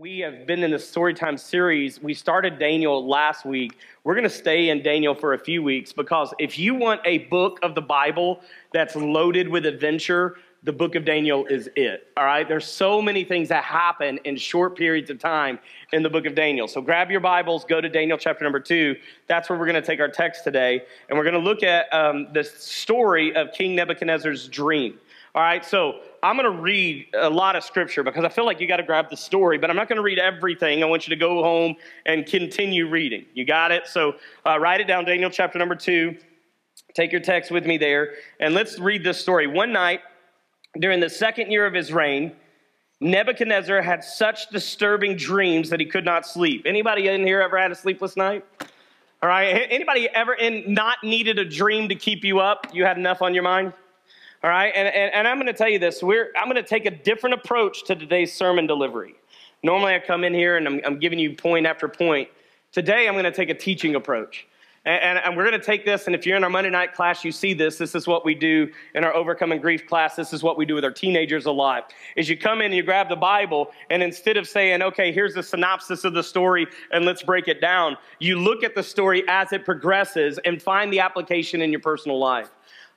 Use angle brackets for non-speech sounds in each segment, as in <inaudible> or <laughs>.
We have been in the Storytime series. We started Daniel last week. We're going to stay in Daniel for a few weeks because if you want a book of the Bible that's loaded with adventure, the book of Daniel is it. All right? There's so many things that happen in short periods of time in the book of Daniel. So grab your Bibles, go to Daniel chapter number two. That's where we're going to take our text today. And we're going to look at um, the story of King Nebuchadnezzar's dream. All right, so I'm going to read a lot of scripture because I feel like you got to grab the story, but I'm not going to read everything. I want you to go home and continue reading. You got it? So uh, write it down, Daniel chapter number two. Take your text with me there, and let's read this story. One night during the second year of his reign, Nebuchadnezzar had such disturbing dreams that he could not sleep. Anybody in here ever had a sleepless night? All right. Anybody ever in not needed a dream to keep you up? You had enough on your mind? All right, and, and, and I'm going to tell you this. We're, I'm going to take a different approach to today's sermon delivery. Normally, I come in here and I'm, I'm giving you point after point. Today, I'm going to take a teaching approach. And, and, we're going to take this, and if you're in our Monday night class, you see this. This is what we do in our Overcoming Grief class. This is what we do with our teenagers a lot. Is you come in and you grab the Bible, and instead of saying, okay, here's the synopsis of the story, and let's break it down, you look at the story as it progresses and find the application in your personal life.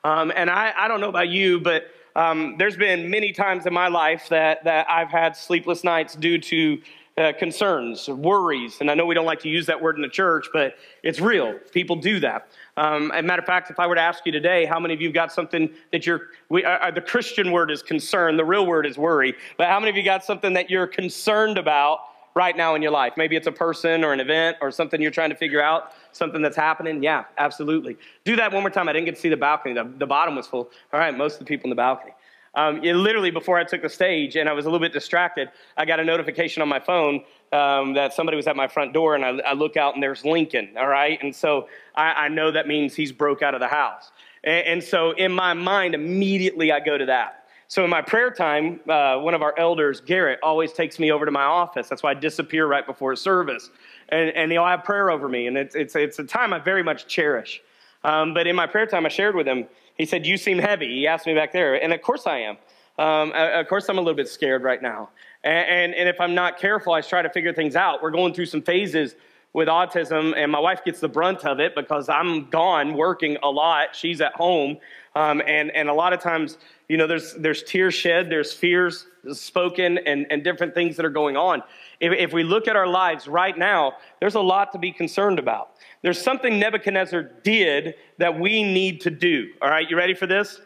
Um, and I, I don't know about you, but um, there's been many times in my life that, that I've had sleepless nights due to uh, concerns, worries. And I know we don't like to use that word in the church, but it's real. People do that. Um, as a matter of fact, if I were to ask you today, how many of you got something that you're, we, uh, uh, the Christian word is concern, the real word is worry, but how many of you got something that you're concerned about right now in your life? Maybe it's a person or an event or something you're trying to figure out something that's happening? Yeah, absolutely. Do that one more time. I didn't get to see the balcony. The, the bottom was full. All right, most of the people in the balcony. Um, it, literally, before I took the stage and I was a little bit distracted, I got a notification on my phone um, that somebody was at my front door, and I, I, look out and there's Lincoln, all right? And so I, I, know that means he's broke out of the house. And, and, so in my mind, immediately I go to that. So in my prayer time, uh, one of our elders, Garrett, always takes me over to my office. That's why I disappear right before service and, and he'll have prayer over me. And it's, it's, it's a time I very much cherish. Um, but in my prayer time, I shared with him, he said, You seem heavy. He asked me back there. And of course I am. Um, of course, I'm a little bit scared right now. And, and, and if I'm not careful, I try to figure things out. We're going through some phases with autism, and my wife gets the brunt of it because I'm gone working a lot. She's at home. Um, and, and a lot of times, you know, there's, there's tears shed, there's fears spoken, and, and different things that are going on. If, if we look at our lives right now, there's a lot to be concerned about. There's something Nebuchadnezzar did that we need to do. All right, you ready for this?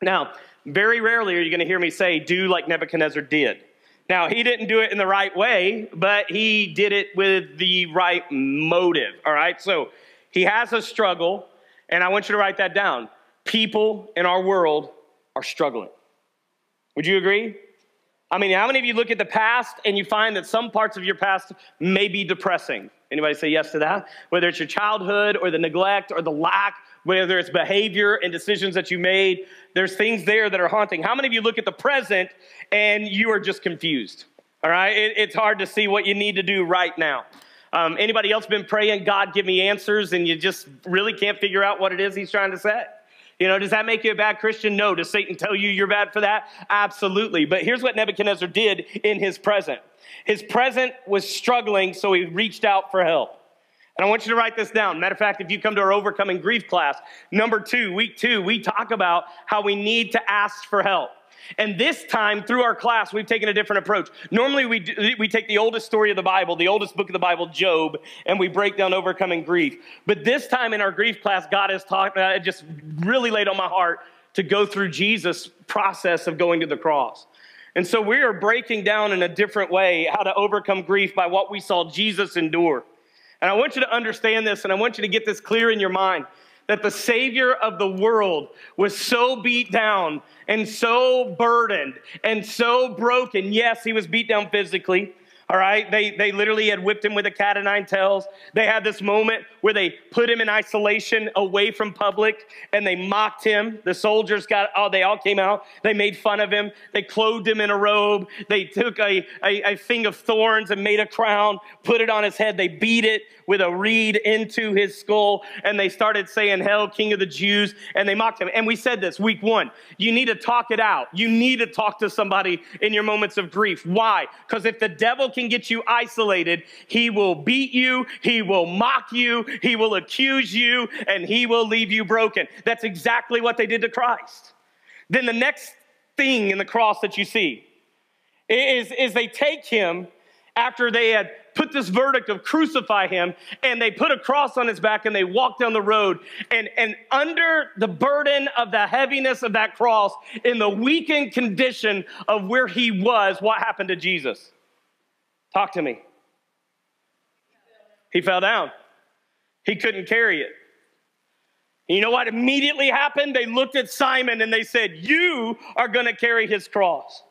Now, very rarely are you going to hear me say, do like Nebuchadnezzar did. Now, he didn't do it in the right way, but he did it with the right motive. All right, so he has a struggle, and I want you to write that down. People in our world are struggling. Would you agree? I mean, how many of you look at the past and you find that some parts of your past may be depressing? Anybody say yes to that? Whether it's your childhood or the neglect or the lack, whether it's behavior and decisions that you made, there's things there that are haunting. How many of you look at the present and you are just confused? All right, it, it's hard to see what you need to do right now. Um, anybody else been praying, God, give me answers, and you just really can't figure out what it is He's trying to say? You know, does that make you a bad Christian? No. Does Satan tell you you're bad for that? Absolutely. But here's what Nebuchadnezzar did in his present his present was struggling, so he reached out for help. And I want you to write this down. Matter of fact, if you come to our overcoming grief class, number two, week two, we talk about how we need to ask for help. And this time, through our class, we've taken a different approach. Normally, we, do, we take the oldest story of the Bible, the oldest book of the Bible, Job, and we break down overcoming grief. But this time in our grief class, God has talked, uh, just really laid on my heart to go through Jesus' process of going to the cross. And so we are breaking down in a different way how to overcome grief by what we saw Jesus endure. And I want you to understand this, and I want you to get this clear in your mind that the Savior of the world was so beat down and so burdened and so broken. Yes, he was beat down physically. All right, they, they literally had whipped him with a cat of nine tails. They had this moment where they put him in isolation away from public and they mocked him. The soldiers got, oh, they all came out. They made fun of him. They clothed him in a robe. They took a, a, a thing of thorns and made a crown, put it on his head. They beat it with a reed into his skull and they started saying, Hell, King of the Jews, and they mocked him. And we said this week one you need to talk it out. You need to talk to somebody in your moments of grief. Why? Because if the devil can can get you isolated, he will beat you, he will mock you, he will accuse you, and he will leave you broken. That's exactly what they did to Christ. Then the next thing in the cross that you see is, is they take him after they had put this verdict of crucify him and they put a cross on his back and they walk down the road. And, and under the burden of the heaviness of that cross in the weakened condition of where he was what happened to jesus talk to me. He fell down. He couldn't carry it. You know what immediately happened? They looked at simon and they said you are going to carry his cross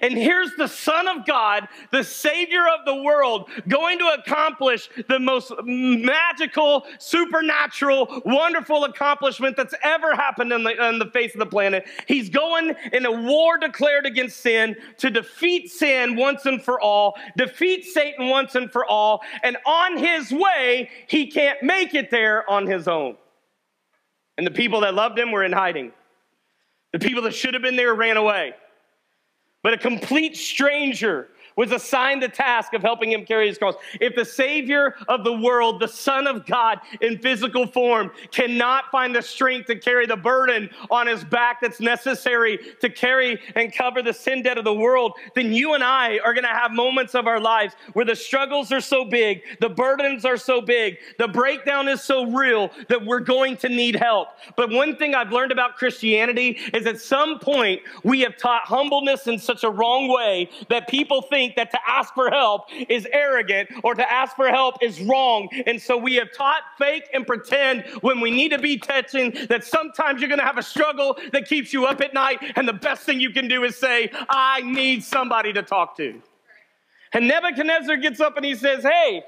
and here's the Son of God, the Savior of the world, going to accomplish the most magical, supernatural, wonderful accomplishment that's ever happened on the, on the face of the planet. He's going in a war declared against sin to defeat sin once and for all, defeat Satan once and for all. And on his way, he can't make it there on his own. And the people that loved him were in hiding. The people that should have been there ran away. But a complete stranger was assigned the task of helping him carry his cross. If the Savior of the world, the Son of God in physical form, cannot find the strength to carry the burden on his back that's necessary to carry and cover the sin debt of the world, then you and I are going to have moments of our lives where the struggles are so big, the burdens are so big, the breakdown is so real that we're going to need help. But one thing I've learned about Christianity is at some point we have taught humbleness in such a wrong way that people think think that to ask for help is arrogant or to ask for help is wrong. And so we have taught fake and pretend when we need to be touching that sometimes you're going to have a struggle that keeps you up at night. And the best thing you can do is say, I need somebody to talk to. And Nebuchadnezzar gets up and he says, Hey,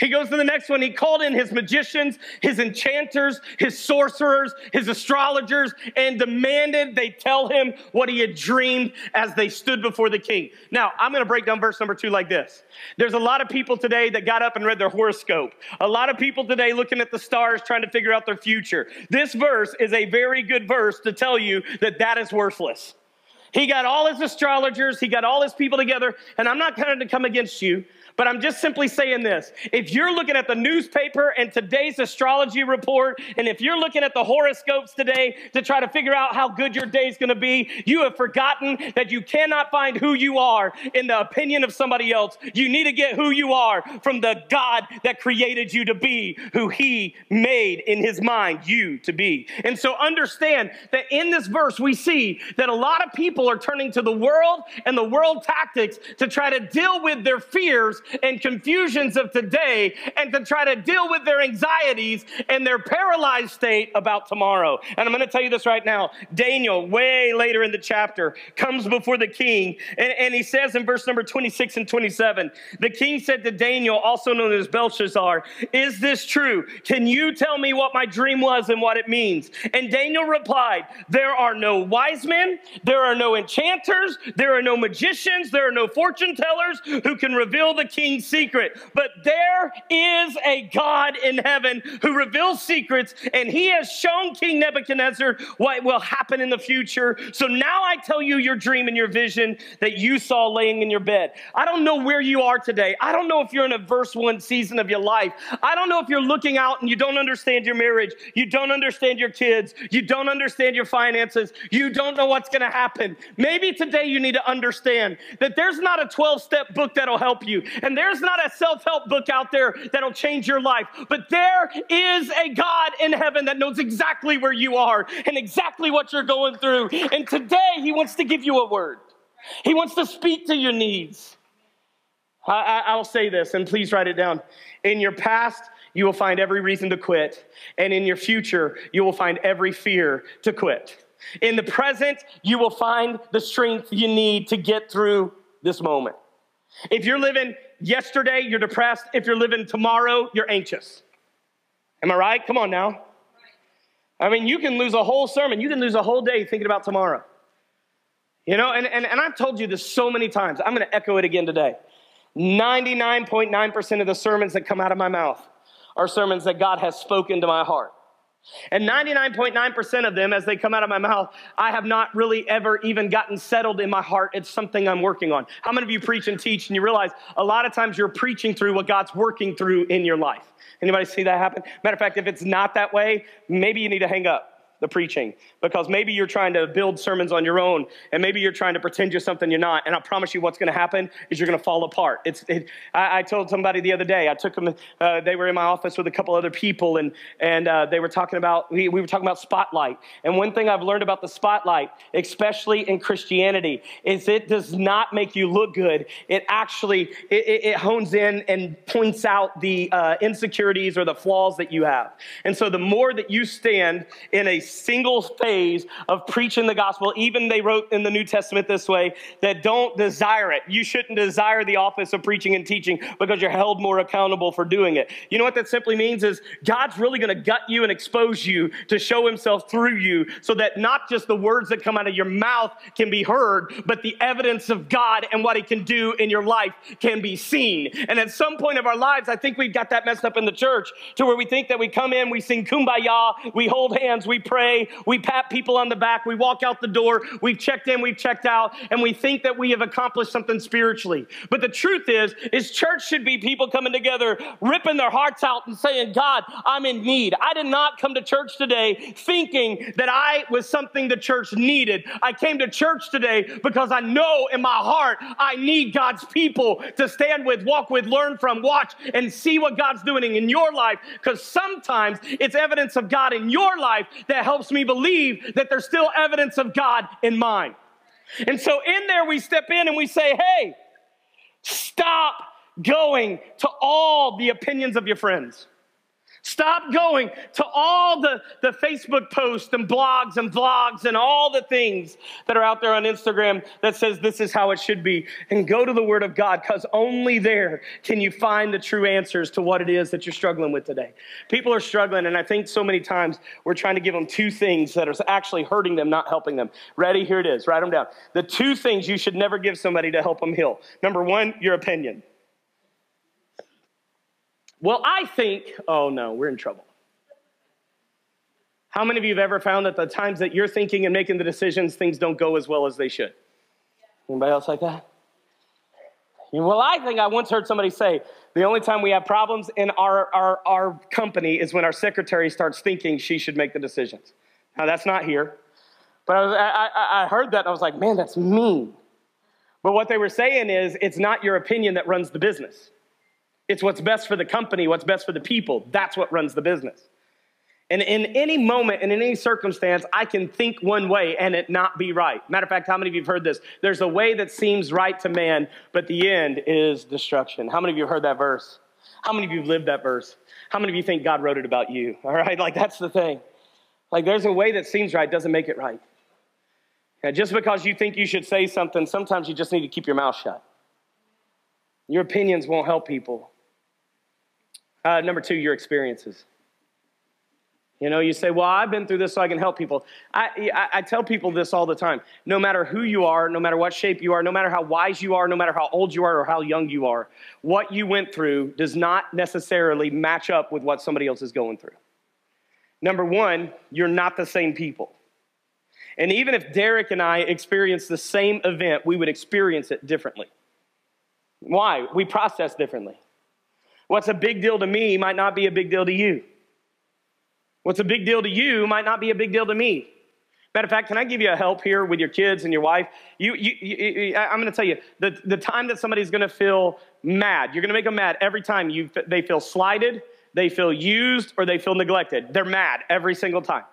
he goes to the next one. He called in his magicians, his enchanters, his sorcerers, his astrologers, and demanded they tell him what he had dreamed as they stood before the king. Now, I'm going to break down verse number two like this. There's a lot of people today that got up and read their horoscope. A lot of people today looking at the stars trying to figure out their future. This verse is a very good verse to tell you that that is worthless. He got all his astrologers, he got all his people together, and I'm not trying to come against you, but I'm just simply saying this. If you're looking at the newspaper and today's astrology report, and if you're looking at the horoscopes today to try to figure out how good your day's gonna be, you have forgotten that you cannot find who you are in the opinion of somebody else. You need to get who you are from the God that created you to be, who He made in His mind you to be. And so understand that in this verse, we see that a lot of people are turning to the world and the world tactics to try to deal with their fears and confusions of today and to try to deal with their anxieties and their paralyzed state about tomorrow. And I'm going to tell you this right now. Daniel, way later in the chapter, comes before the king and, and he says in verse number 26 and 27 the king said to Daniel, also known as Belshazzar, Is this true? Can you tell me what my dream was and what it means? And Daniel replied, There are no wise men, there are no enchanters, there are no magicians, there are no fortune tellers who can reveal the king's secret. But there is a God in heaven who reveals secrets, and he has shown King Nebuchadnezzar what will happen in the future. So now I tell you your dream and your vision that you saw laying in your bed. I don't know where you are today. I don't know if you're in a verse one season of your life. I don't know if you're looking out and you don't understand your marriage, you don't understand your kids, you don't understand your finances, you don't know what's going to happen. Maybe today you need to understand that there's not a 12 step book that'll help you. And there's not a self help book out there that'll change your life, but there is a God in heaven that knows exactly where you are and exactly what you're going through. And today, He wants to give you a word, He wants to speak to your needs. I, will say this, and please write it down. In your past, you will find every reason to quit, and in your future, you will find every fear to quit. In the present, you will find the strength you need to get through this moment. If you're living yesterday, you're depressed. If you're living tomorrow, you're anxious. Am I right? Come on now. I mean, you can lose a whole sermon, you can lose a whole day thinking about tomorrow. You know, and, and, and I've told you this so many times. I'm going to echo it again today. 99.9% of the sermons that come out of my mouth are sermons that God has spoken to my heart. And 99.9% of them, as they come out of my mouth, I have not really ever even gotten settled in my heart. It's something I'm working on. How many of you preach and teach and you realize a lot of times you're preaching through what God's working through in your life? Anybody see that happen? Matter of fact, if it's not that way, maybe you need to hang up the preaching because maybe you're trying to build sermons on your own and maybe you're trying to pretend you're something you're not. And I promise you, what's going to happen is you're going to fall apart. It's, it, I, I, told somebody the other day, I took them, uh, they were in my office with a couple other people and, and uh, they were talking about, we, we were talking about spotlight. And one thing I've learned about the spotlight, especially in Christianity, is it does not make you look good. It actually, it, it hones in and points out the uh, insecurities or the flaws that you have. And so the more that you stand in a single phase of preaching the gospel. Even they wrote in the New Testament this way that don't desire it. You shouldn't desire the office of preaching and teaching because you're held more accountable for doing it. You know what that simply means is God's really going to gut you and expose you to show himself through you so that not just the words that come out of your mouth can be heard, but the evidence of God and what he can do in your life can be seen. And at some point of our lives, I think we've got that messed up in the church to where we think that we come in, we sing kumbaya, we hold hands, we pray, pray, we pat people on the back, we walk out the door, we've checked in, we've checked out, and we think that we have accomplished something spiritually. But the truth is, is church should be people coming together, ripping their hearts out and saying, God, I'm in need. I did not come to church today thinking that I was something the church needed. I came to church today because I know in my heart I need God's people to stand with, walk with, learn from, watch, and see what God's doing in your life. Because sometimes it's evidence of God in your life that helps me believe that there's still evidence of God in mine. And so in there, we step in and we say, hey, stop going to all the opinions of your friends. Stop going to all the, the Facebook posts and blogs and vlogs and all the things that are out there on Instagram that says this is how it should be. And go to the Word of God because only there can you find the true answers to what it is that you're struggling with today. People are struggling, and I think so many times we're trying to give them two things that are actually hurting them, not helping them. Ready? Here it is. Write them down. The two things you should never give somebody to help them heal. Number one, your opinion. Well, I think, oh no, we're in trouble. How many of you have ever found that the times that you're thinking and making the decisions, things don't go as well as they should? Anybody else like that? Well, I think I once heard somebody say the only time we have problems in our, our, our company is when our secretary starts thinking she should make the decisions. Now, that's not here. But I, was, I, I heard that and I was like, man, that's mean. But what they were saying is it's not your opinion that runs the business. It's what's best for the company, what's best for the people. That's what runs the business. And in any moment, and in any circumstance, I can think one way and it not be right. Matter of fact, how many of you have heard this? There's a way that seems right to man, but the end is destruction. How many of you have heard that verse? How many of you have lived that verse? How many of you think God wrote it about you? All right, <laughs> like that's the thing. Like there's a way that seems right doesn't make it right. Yeah, just because you think you should say something, sometimes you just need to keep your mouth shut. Your opinions won't help people. Uh, number two, your experiences. You know, you say, Well, I've been through this so I can help people. I, I, I, tell people this all the time. No matter who you are, no matter what shape you are, no matter how wise you are, no matter how old you are or how young you are, what you went through does not necessarily match up with what somebody else is going through. Number one, you're not the same people. And even if Derek and I experienced the same event, we would experience it differently. Why? We process differently. What's a big deal to me might not be a big deal to you. What's a big deal to you might not be a big deal to me. Matter of fact, can I give you a help here with your kids and your wife? You, you, you I'm going to tell you the, the time that somebody's going to feel mad, you're going to make them mad every time you, they feel slighted, they feel used, or they feel neglected. They're mad every single time.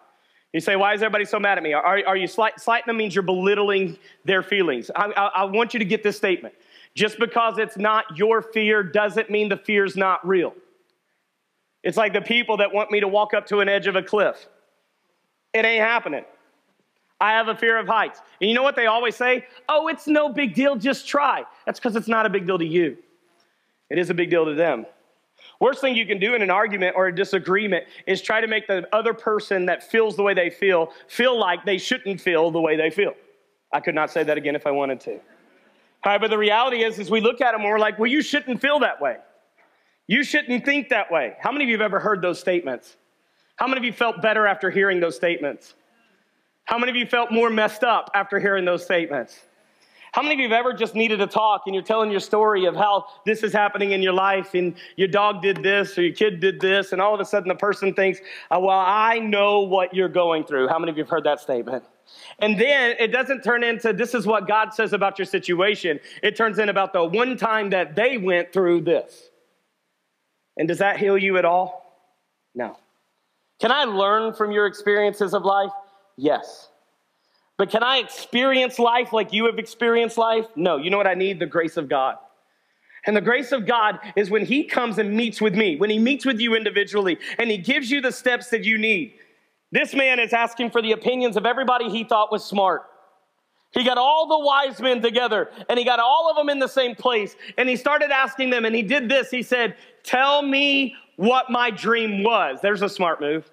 You say, why is everybody so mad at me? Are, are you slight, slighting them means you're belittling their feelings. I, I, I want you to get this statement. Just because it's not your fear doesn't mean the fear's not real. It's like the people that want me to walk up to an edge of a cliff. It ain't happening. I have a fear of heights. And you know what they always say? Oh, it's no big deal, just try. That's because it's not a big deal to you. It is a big deal to them. Worst thing you can do in an argument or a disagreement is try to make the other person that feels the way they feel feel like they shouldn't feel the way they feel. I could not say that again if I wanted to. Right, but the reality is, is we look at them we're like, well, you shouldn't feel that way. You shouldn't think that way. How many of you have ever heard those statements? How many of you felt better after hearing those statements? How many of you felt more messed up after hearing those statements? How many of you have ever just needed to talk and you're telling your story of how this is happening in your life and your dog did this or your kid did this, and all of a sudden the person thinks, oh, Well, I know what you're going through? How many of you have heard that statement? And then it doesn't turn into this is what God says about your situation. It turns in about the one time that they went through this. And does that heal you at all? No. Can I learn from your experiences of life? Yes. But can I experience life like you have experienced life? No. You know what I need? The grace of God. And the grace of God is when He comes and meets with me, when He meets with you individually, and He gives you the steps that you need. This man is asking for the opinions of everybody he thought was smart. He got all the wise men together and he got all of them in the same place. And he started asking them, and he did this. He said, Tell me what my dream was. There's a smart move.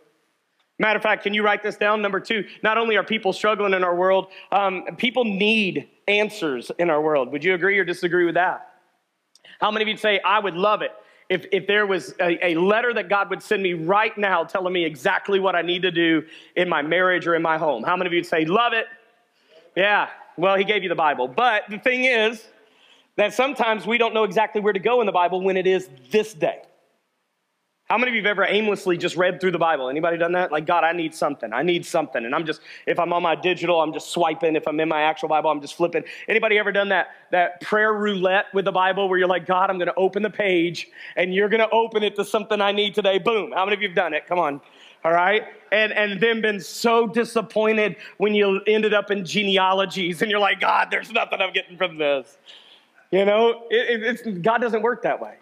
Matter of fact, can you write this down? Number two, not only are people struggling in our world, um, people need answers in our world. Would you agree or disagree with that? How many of you say, I would love it if, if there was a, a, letter that God would send me right now telling me exactly what I need to do in my marriage or in my home. How many of you would say, Love it? Yeah, well, He gave you the Bible. But the thing is that sometimes we don't know exactly where to go in the Bible when it is this day. How many of you have ever aimlessly just read through the Bible? Anybody done that? Like, God, I need something. I need something. And I'm just, if I'm on my digital, I'm just swiping. If I'm in my actual Bible, I'm just flipping. Anybody ever done that, that prayer roulette with the Bible where you're like, God, I'm going to open the page and you're going to open it to something I need today? Boom. How many of you have done it? Come on. All right. And, and then been so disappointed when you ended up in genealogies and you're like, God, there's nothing I'm getting from this. You know, it, it, God doesn't work that way.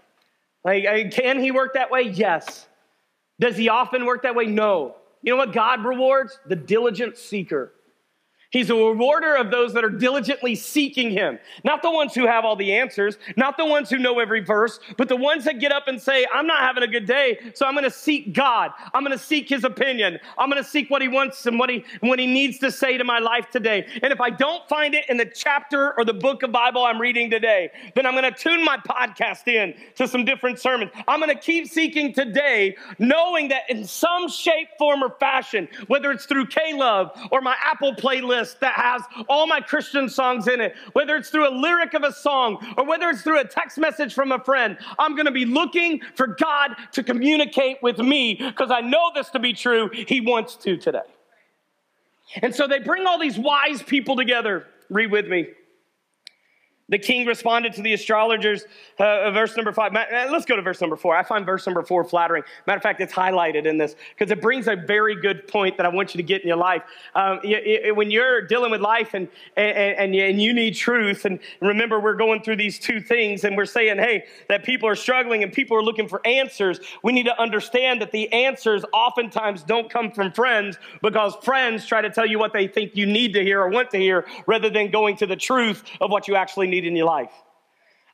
Like, can he work that way? Yes. Does he often work that way? No. You know what God rewards? The diligent seeker. He's a rewarder of those that are diligently seeking him. Not the ones who have all the answers, not the ones who know every verse, but the ones that get up and say, I'm not having a good day, so I'm going to seek God. I'm going to seek his opinion. I'm going to seek what he wants and what he, what he needs to say to my life today. And if I don't find it in the chapter or the book of Bible I'm reading today, then I'm going to tune my podcast in to some different sermons. I'm going to keep seeking today, knowing that in some shape, form, or fashion, whether it's through K Love or my Apple playlist, playlist that has all my Christian songs in it, whether it's through a lyric of a song or whether it's through a text message from a friend, I'm going to be looking for God to communicate with me because I know this to be true. He wants to today. And so they bring all these wise people together. Read with me. The king responded to the astrologers, uh, uh verse number five. Uh, let's go to verse number four. I find verse number four flattering. Matter of fact, it's highlighted in this because it brings a very good point that I want you to get in your life. Um, when you're dealing with life and, and, and you need truth, and remember, we're going through these two things and we're saying, hey, that people are struggling and people are looking for answers. We need to understand that the answers oftentimes don't come from friends because friends try to tell you what they think you need to hear or want to hear rather than going to the truth of what you actually need need in your life.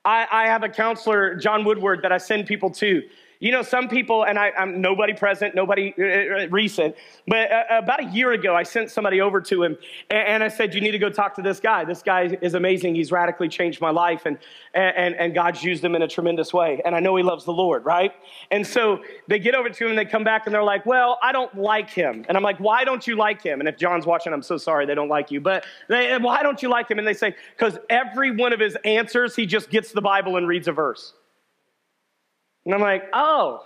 I, I have a counselor, John Woodward, that I send people to. You know, some people, and I, am nobody present, nobody uh, uh, recent, but uh, about a year ago, I sent somebody over to him and, and, I said, You need to go talk to this guy. This guy is amazing. He's radically changed my life, and, and, and God's used him in a tremendous way. And I know he loves the Lord, right? And so they get over to him and they come back and they're like, Well, I don't like him. And I'm like, Why don't you like him? And if John's watching, I'm so sorry they don't like you. But they, why don't you like him? And they say, Because every one of his answers, he just gets the Bible and reads a verse. And I'm like, oh.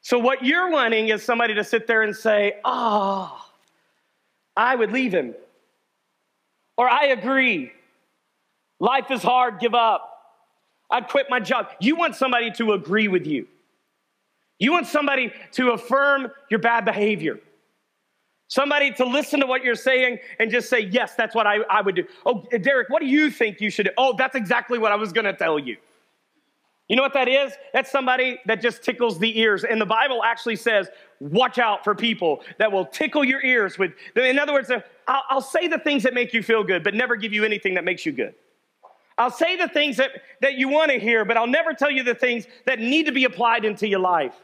So what you're wanting is somebody to sit there and say, oh, I would leave him. Or I agree. Life is hard, give up. I'd quit my job. You want somebody to agree with you. You want somebody to affirm your bad behavior. Somebody to listen to what you're saying and just say, yes, that's what I, I would do. Oh, Derek, what do you think you should do? Oh, that's exactly what I was going to tell you. You know what that is? That's somebody that just tickles the ears. And the Bible actually says, watch out for people that will tickle your ears with, in other words, I'll, I'll, say the things that make you feel good, but never give you anything that makes you good. I'll say the things that, that you want to hear, but I'll never tell you the things that need to be applied into your life.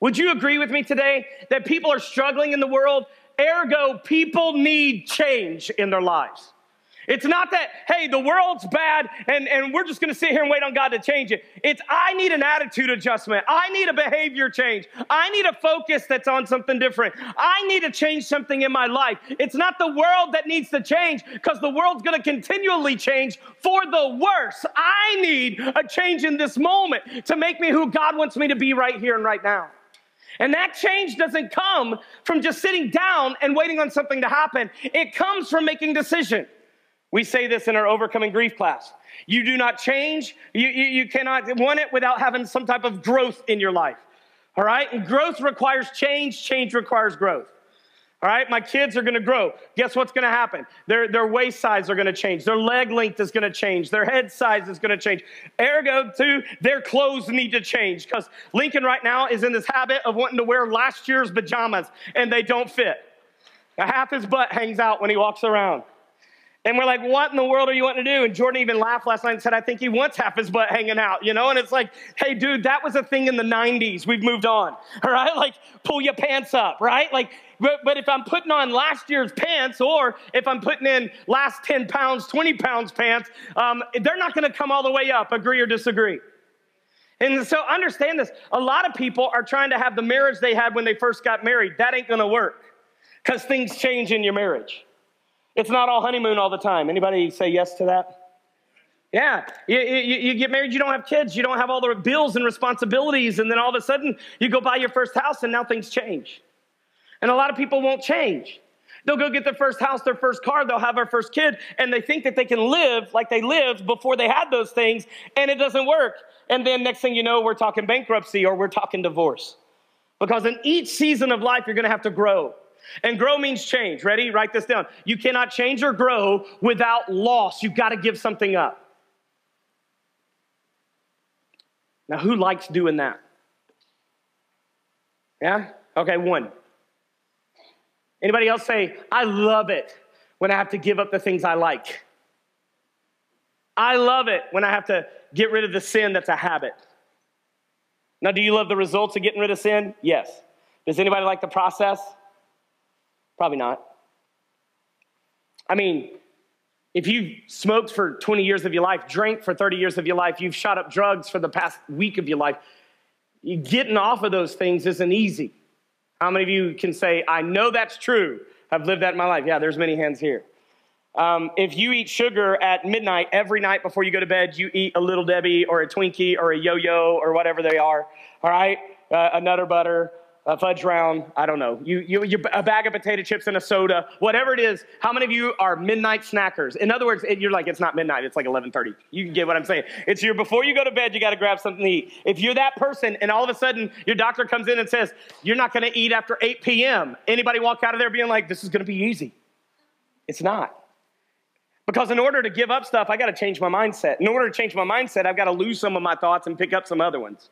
Would you agree with me today that people are struggling in the world? Ergo, people need change in their lives. It's not that, hey, the world's bad and, and we're just gonna sit here and wait on God to change it. It's, I need an attitude adjustment. I need a behavior change. I need a focus that's on something different. I need to change something in my life. It's not the world that needs to change because the world's gonna continually change for the worse. I need a change in this moment to make me who God wants me to be right here and right now. And that change doesn't come from just sitting down and waiting on something to happen. It comes from making decision. We say this in our overcoming grief class. You do not change. You, you, you cannot want it without having some type of growth in your life. All right? And growth requires change. Change requires growth. All right, my kids are gonna grow. Guess what's gonna happen? Their, their waist size are gonna change. Their leg length is gonna change. Their head size is gonna change. Ergo, too, their clothes need to change because Lincoln right now is in this habit of wanting to wear last year's pajamas and they don't fit. half his butt hangs out when he walks around. And we're like, what in the world are you wanting to do? And Jordan even laughed last night and said, I think he wants half his butt hanging out, you know? And it's like, hey, dude, that was a thing in the 90s. We've moved on, all <laughs> right? Like, pull your pants up, right? Like, but, but if I'm putting on last year's pants or if I'm putting in last 10 pounds, 20 pounds pants, um, they're not gonna come all the way up, agree or disagree. And so understand this a lot of people are trying to have the marriage they had when they first got married. That ain't gonna work because things change in your marriage. It's not all honeymoon all the time. Anybody say yes to that? Yeah, you, you, you, get married, you don't have kids, you don't have all the bills and responsibilities, and then all of a sudden you go buy your first house and now things change. And a lot of people won't change. They'll go get their first house, their first car, they'll have their first kid, and they think that they can live like they lived before they had those things, and it doesn't work. And then next thing you know, we're talking bankruptcy or we're talking divorce. Because in each season of life, you're gonna have to grow. And grow means change. Ready? Write this down. You cannot change or grow without loss. You've got to give something up. Now, who likes doing that? Yeah? Okay, one. Anybody else say, I love it when I have to give up the things I like? I love it when I have to get rid of the sin that's a habit. Now, do you love the results of getting rid of sin? Yes. Does anybody like the process? Probably not. I mean, if you've smoked for 20 years of your life, drank for 30 years of your life, you've shot up drugs for the past week of your life, getting off of those things isn't easy. How many of you can say, I know that's true? I've lived that in my life. Yeah, there's many hands here. Um, if you eat sugar at midnight every night before you go to bed, you eat a little Debbie or a Twinkie or a yo yo or whatever they are, all right? Uh, a Nutter Butter, a fudge round, I don't know, you, you, you, a bag of potato chips and a soda, whatever it is, how many of you are midnight snackers? In other words, it, you're like, it's not midnight, it's like 11.30. You get what I'm saying. It's your, before you go to bed, you got to grab something to eat. If you're that person and all of a sudden your doctor comes in and says, you're not going to eat after 8 p.m., anybody walk out of there being like, this is going to be easy? It's not. Because in order to give up stuff, I got to change my mindset. In order to change my mindset, I've got to lose some of my thoughts and pick up some other ones.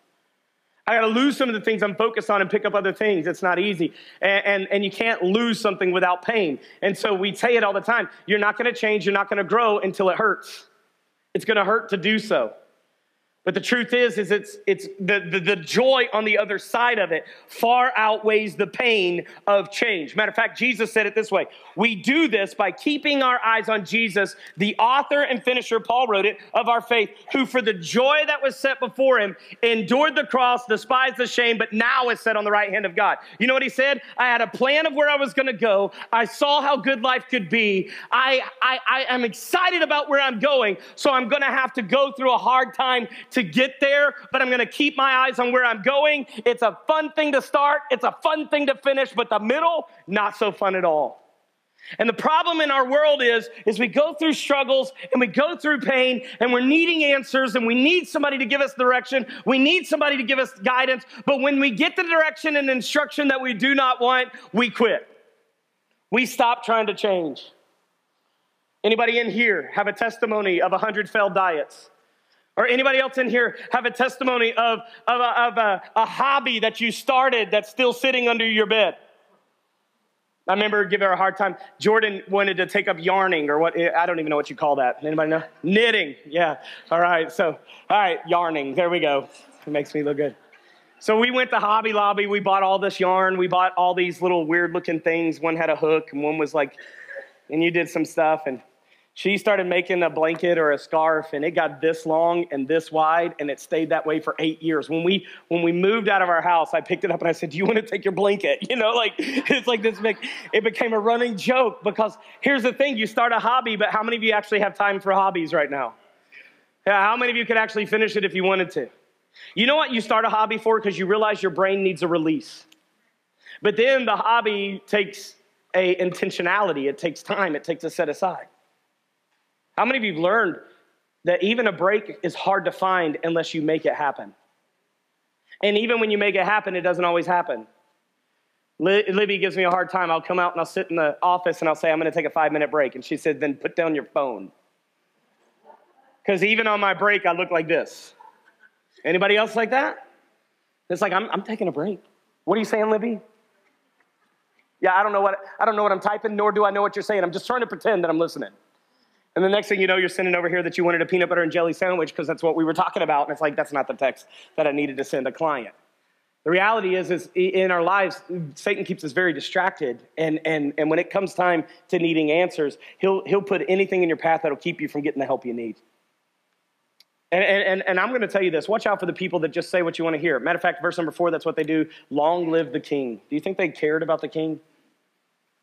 I got to lose some of the things I'm focused on and pick up other things. It's not easy. And, and, and you can't lose something without pain. And so we say it all the time you're not going to change, you're not going to grow until it hurts. It's going to hurt to do so. But the truth is, is it's, it's the, the, the, joy on the other side of it far outweighs the pain of change. Matter of fact, Jesus said it this way. We do this by keeping our eyes on Jesus, the author and finisher, Paul wrote it, of our faith, who for the joy that was set before him endured the cross, despised the shame, but now is set on the right hand of God. You know what he said? I had a plan of where I was going to go. I saw how good life could be. I, I, I am excited about where I'm going, so I'm going to have to go through a hard time to get there, but I'm going to keep my eyes on where I'm going. It's a fun thing to start, it's a fun thing to finish, but the middle, not so fun at all. And the problem in our world is, is we go through struggles and we go through pain and we're needing answers and we need somebody to give us direction. We need somebody to give us guidance. But when we get the direction and instruction that we do not want, we quit. We stop trying to change. Anybody in here have a testimony of a 100 failed diets? Or anybody else in here have a testimony of, of, a, of a, a hobby that you started that's still sitting under your bed? I remember giving her a hard time. Jordan wanted to take up yarning or what, I don't even know what you call that. Anybody know? Knitting. Yeah. All right. So, all right, yarning. There we go. It makes me look good. So we went to Hobby Lobby. We bought all this yarn. We bought all these little weird looking things. One had a hook and one was like, and you did some stuff. And she started making a blanket or a scarf and it got this long and this wide and it stayed that way for eight years. When we when we moved out of our house i picked it up and i said do you want to take your blanket? <laughs> You know like it's like this big it became a running joke because here's the thing you start a hobby but how many of you actually have time for hobbies right now? Yeah, how many of you could actually finish it if you wanted to? You know what you start a hobby for? Because you realize your brain needs a release. But then the hobby takes a intentionality. It takes time. It takes a set aside how many of you have learned that even a break is hard to find unless you make it happen? And even when you make it happen, it doesn't always happen. Libby gives me a hard time. I'll come out and I'll sit in the office and I'll say, I'm going to take a five minute break. And she said, then put down your phone. Because even on my break, I look like this. Anybody else like that? It's like, I'm, I'm taking a break. What are you saying, Libby? Yeah, I don't know what I don't know what I'm typing, nor do I know what you're saying. I'm just trying to pretend that I'm listening. And the next thing you know, you're sending over here that you wanted a peanut butter and jelly sandwich because that's what we were talking about. And it's like, that's not the text that I needed to send a client. The reality is, is in our lives, Satan keeps us very distracted. And, and, and when it comes time to needing answers, he'll, he'll put anything in your path that'll keep you from getting the help you need. And, and, and I'm going to tell you this watch out for the people that just say what you want to hear. Matter of fact, verse number four, that's what they do. Long live the king. Do you think they cared about the king?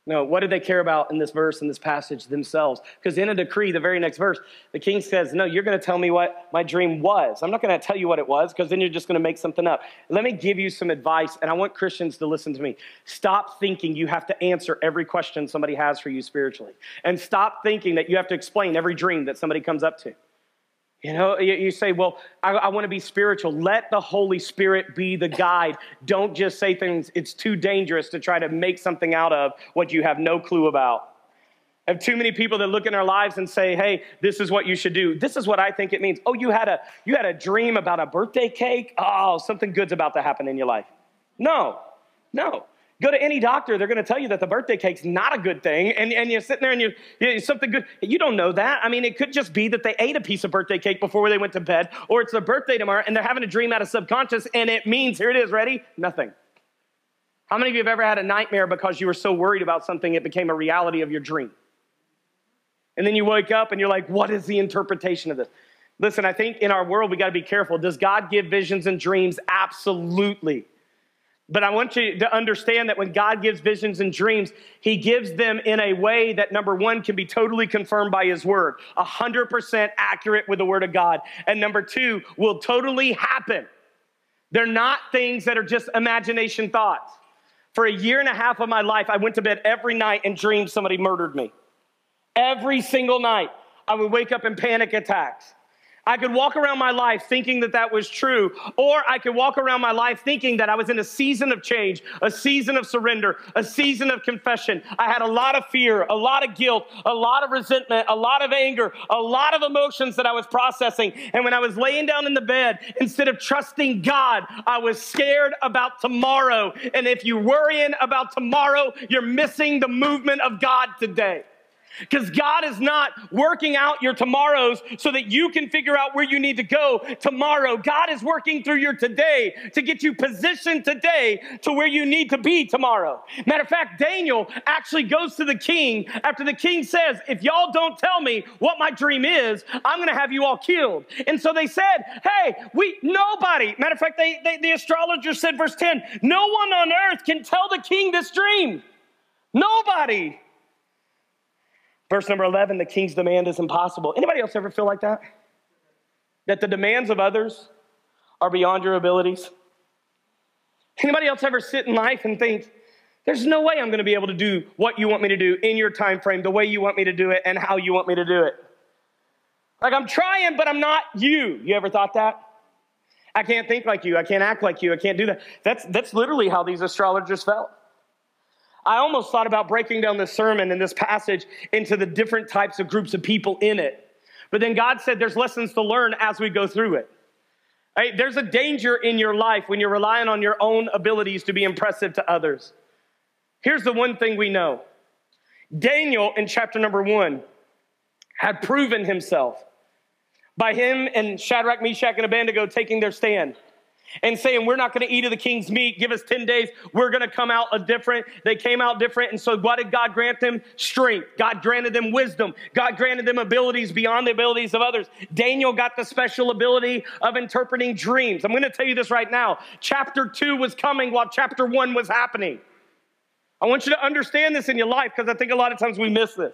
No, what did they care about in this verse, in this passage themselves? Because in a decree, the very next verse, the king says, No, you're going to tell me what my dream was. I'm not going to tell you what it was because then you're just going to make something up. Let me give you some advice, and I want Christians to listen to me. Stop thinking you have to answer every question somebody has for you spiritually, and stop thinking that you have to explain every dream that somebody comes up to. You know, you say, Well, I, I want to be spiritual. Let the Holy Spirit be the guide. Don't just say things, it's too dangerous to try to make something out of what you have no clue about. I have too many people that look in our lives and say, "Hey, this is what you should do. This is what I think it means." Oh, you had a you had a dream about a birthday cake. Oh, something good's about to happen in your life. No, no. Go to any doctor, they're going to tell you that the birthday cake's not a good thing. And, and you're sitting there and you, you something good. You don't know that. I mean, it could just be that they ate a piece of birthday cake before they went to bed, or it's their birthday tomorrow and they're having a dream out of subconscious, and it means, here it is, ready? Nothing. How many of you have ever had a nightmare because you were so worried about something it became a reality of your dream? And then you wake up and you're like, what is the interpretation of this? Listen, I think in our world we got to be careful. Does God give visions and dreams? Absolutely. But I want you to understand that when God gives visions and dreams, He gives them in a way that, number one, can be totally confirmed by His Word, 100% accurate with the Word of God. And number two, will totally happen. They're not things that are just imagination thoughts. For a year and a half of my life, I went to bed every night and dreamed somebody murdered me. Every single night, I would wake up in panic attacks. I could walk around my life thinking that that was true, or I could walk around my life thinking that I was in a season of change, a season of surrender, a season of confession. I had a lot of fear, a lot of guilt, a lot of resentment, a lot of anger, a lot of emotions that I was processing. And when I was laying down in the bed, instead of trusting God, I was scared about tomorrow. And if you're worrying about tomorrow, you're missing the movement of God today. Because God is not working out your tomorrows so that you can figure out where you need to go tomorrow. God is working through your today to get you positioned today to where you need to be tomorrow. Matter of fact, Daniel actually goes to the king after the king says, If y'all don't tell me what my dream is, I'm going to have you all killed. And so they said, Hey, we, nobody, matter of fact, they, they, the astrologer said, verse 10, no one on earth can tell the king this dream. Nobody. Verse number 11, the king's demand is impossible. Anybody else ever feel like that? That the demands of others are beyond your abilities? Anybody else ever sit in life and think, there's no way I'm going to be able to do what you want me to do in your time frame, the way you want me to do it, and how you want me to do it? Like I'm trying, but I'm not you. You ever thought that? I can't think like you. I can't act like you. I can't do that. That's, that's literally how these astrologers felt. I almost thought about breaking down this sermon and this passage into the different types of groups of people in it. But then God said there's lessons to learn as we go through it. Right? There's a danger in your life when you're relying on your own abilities to be impressive to others. Here's the one thing we know Daniel in chapter number one had proven himself by him and Shadrach, Meshach, and Abednego taking their stand. And saying, We're not going to eat of the king's meat. Give us 10 days. We're going to come out a different. They came out different. And so, what did God grant them? Strength. God granted them wisdom. God granted them abilities beyond the abilities of others. Daniel got the special ability of interpreting dreams. I'm going to tell you this right now. Chapter two was coming while chapter one was happening. I want you to understand this in your life because I think a lot of times we miss this.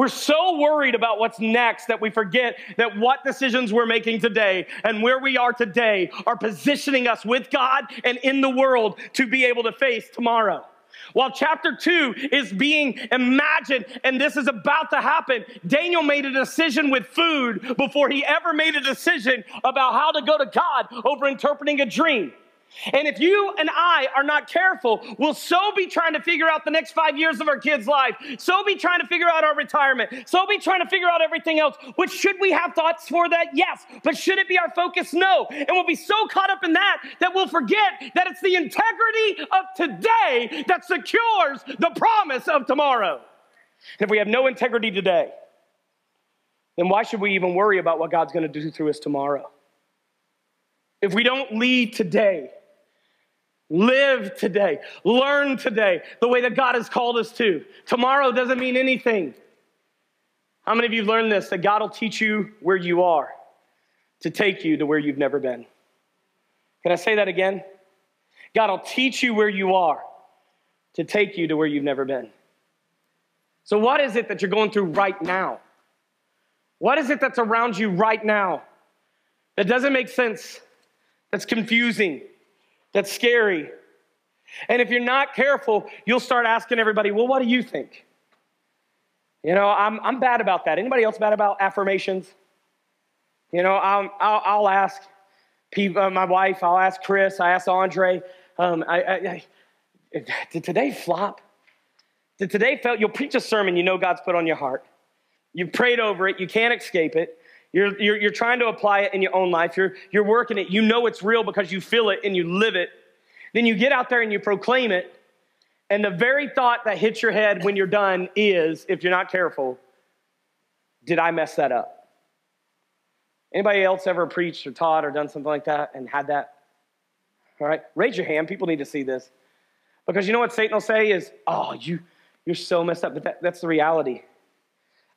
We're so worried about what's next that we forget that what decisions we're making today and where we are today are positioning us with God and in the world to be able to face tomorrow. While chapter two is being imagined and this is about to happen, Daniel made a decision with food before he ever made a decision about how to go to God over interpreting a dream. And if you and I are not careful, we'll so be trying to figure out the next five years of our kids' life, so be trying to figure out our retirement, so be trying to figure out everything else. Which should we have thoughts for that? Yes. But should it be our focus? No. And we'll be so caught up in that that we'll forget that it's the integrity of today that secures the promise of tomorrow. And if we have no integrity today, then why should we even worry about what God's going to do through us tomorrow? If we don't lead today, Live today. Learn today the way that God has called us to. Tomorrow doesn't mean anything. How many of you learned this? That God will teach you where you are to take you to where you've never been. Can I say that again? God will teach you where you are to take you to where you've never been. So, what is it that you're going through right now? What is it that's around you right now that doesn't make sense, that's confusing, that's scary. And if you're not careful, you'll start asking everybody, well, what do you think? You know, I'm, I'm bad about that. Anybody else bad about affirmations? You know, I'll, I'll, I'll ask people, uh, my wife, I'll ask Chris, I ask Andre, um, I, I, I, did today flop? Did today felt, you'll preach a sermon you know God's put on your heart. You've prayed over it, you can't escape it. You're, you're, you're trying to apply it in your own life. You're, you're working it. You know it's real because you feel it and you live it. Then you get out there and you proclaim it. And the very thought that hits your head when you're done is, if you're not careful, did I mess that up? Anybody else ever preached or taught or done something like that and had that? All right, raise your hand. People need to see this. Because you know what Satan will say is, oh, you, you're so messed up. But that, that's the reality.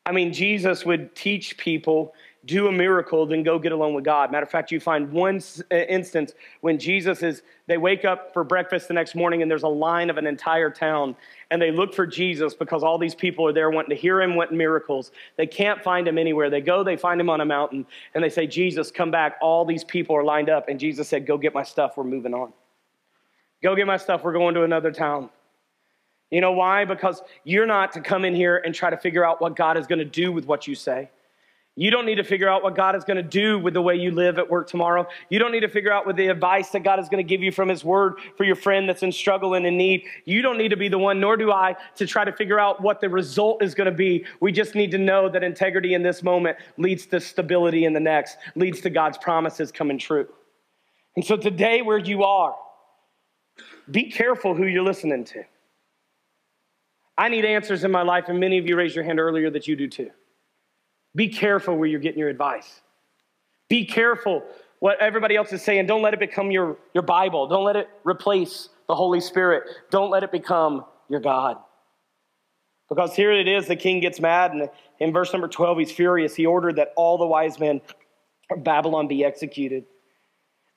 I mean, Jesus would teach people do a miracle, then go get along with God. Matter of fact, you find one uh, instance when Jesus is, they wake up for breakfast the next morning and there's a line of an entire town and they look for Jesus because all these people are there wanting to hear him, wanting miracles. They can't find him anywhere. They go, they find him on a mountain and they say, Jesus, come back. All these people are lined up. And Jesus said, Go get my stuff. We're moving on. Go get my stuff. We're going to another town. You know why? Because you're not to come in here and try to figure out what God is going to do with what you say. You don't need to figure out what God is going to do with the way you live at work tomorrow. You don't need to figure out what the advice that God is going to give you from His Word for your friend that's in struggle and in need. You don't need to be the one, nor do I, to try to figure out what the result is going to be. We just need to know that integrity in this moment leads to stability in the next, leads to God's promises coming true. And so today, where you are, be careful who you're listening to. I need answers in my life, and many of you raised your hand earlier that you do too. Be careful where you're getting your advice. Be careful what everybody else is saying. Don't let it become your, your Bible. Don't let it replace the Holy Spirit. Don't let it become your God. Because here it is, the king gets mad, and in verse number 12, he's furious. He ordered that all the wise men of Babylon be executed.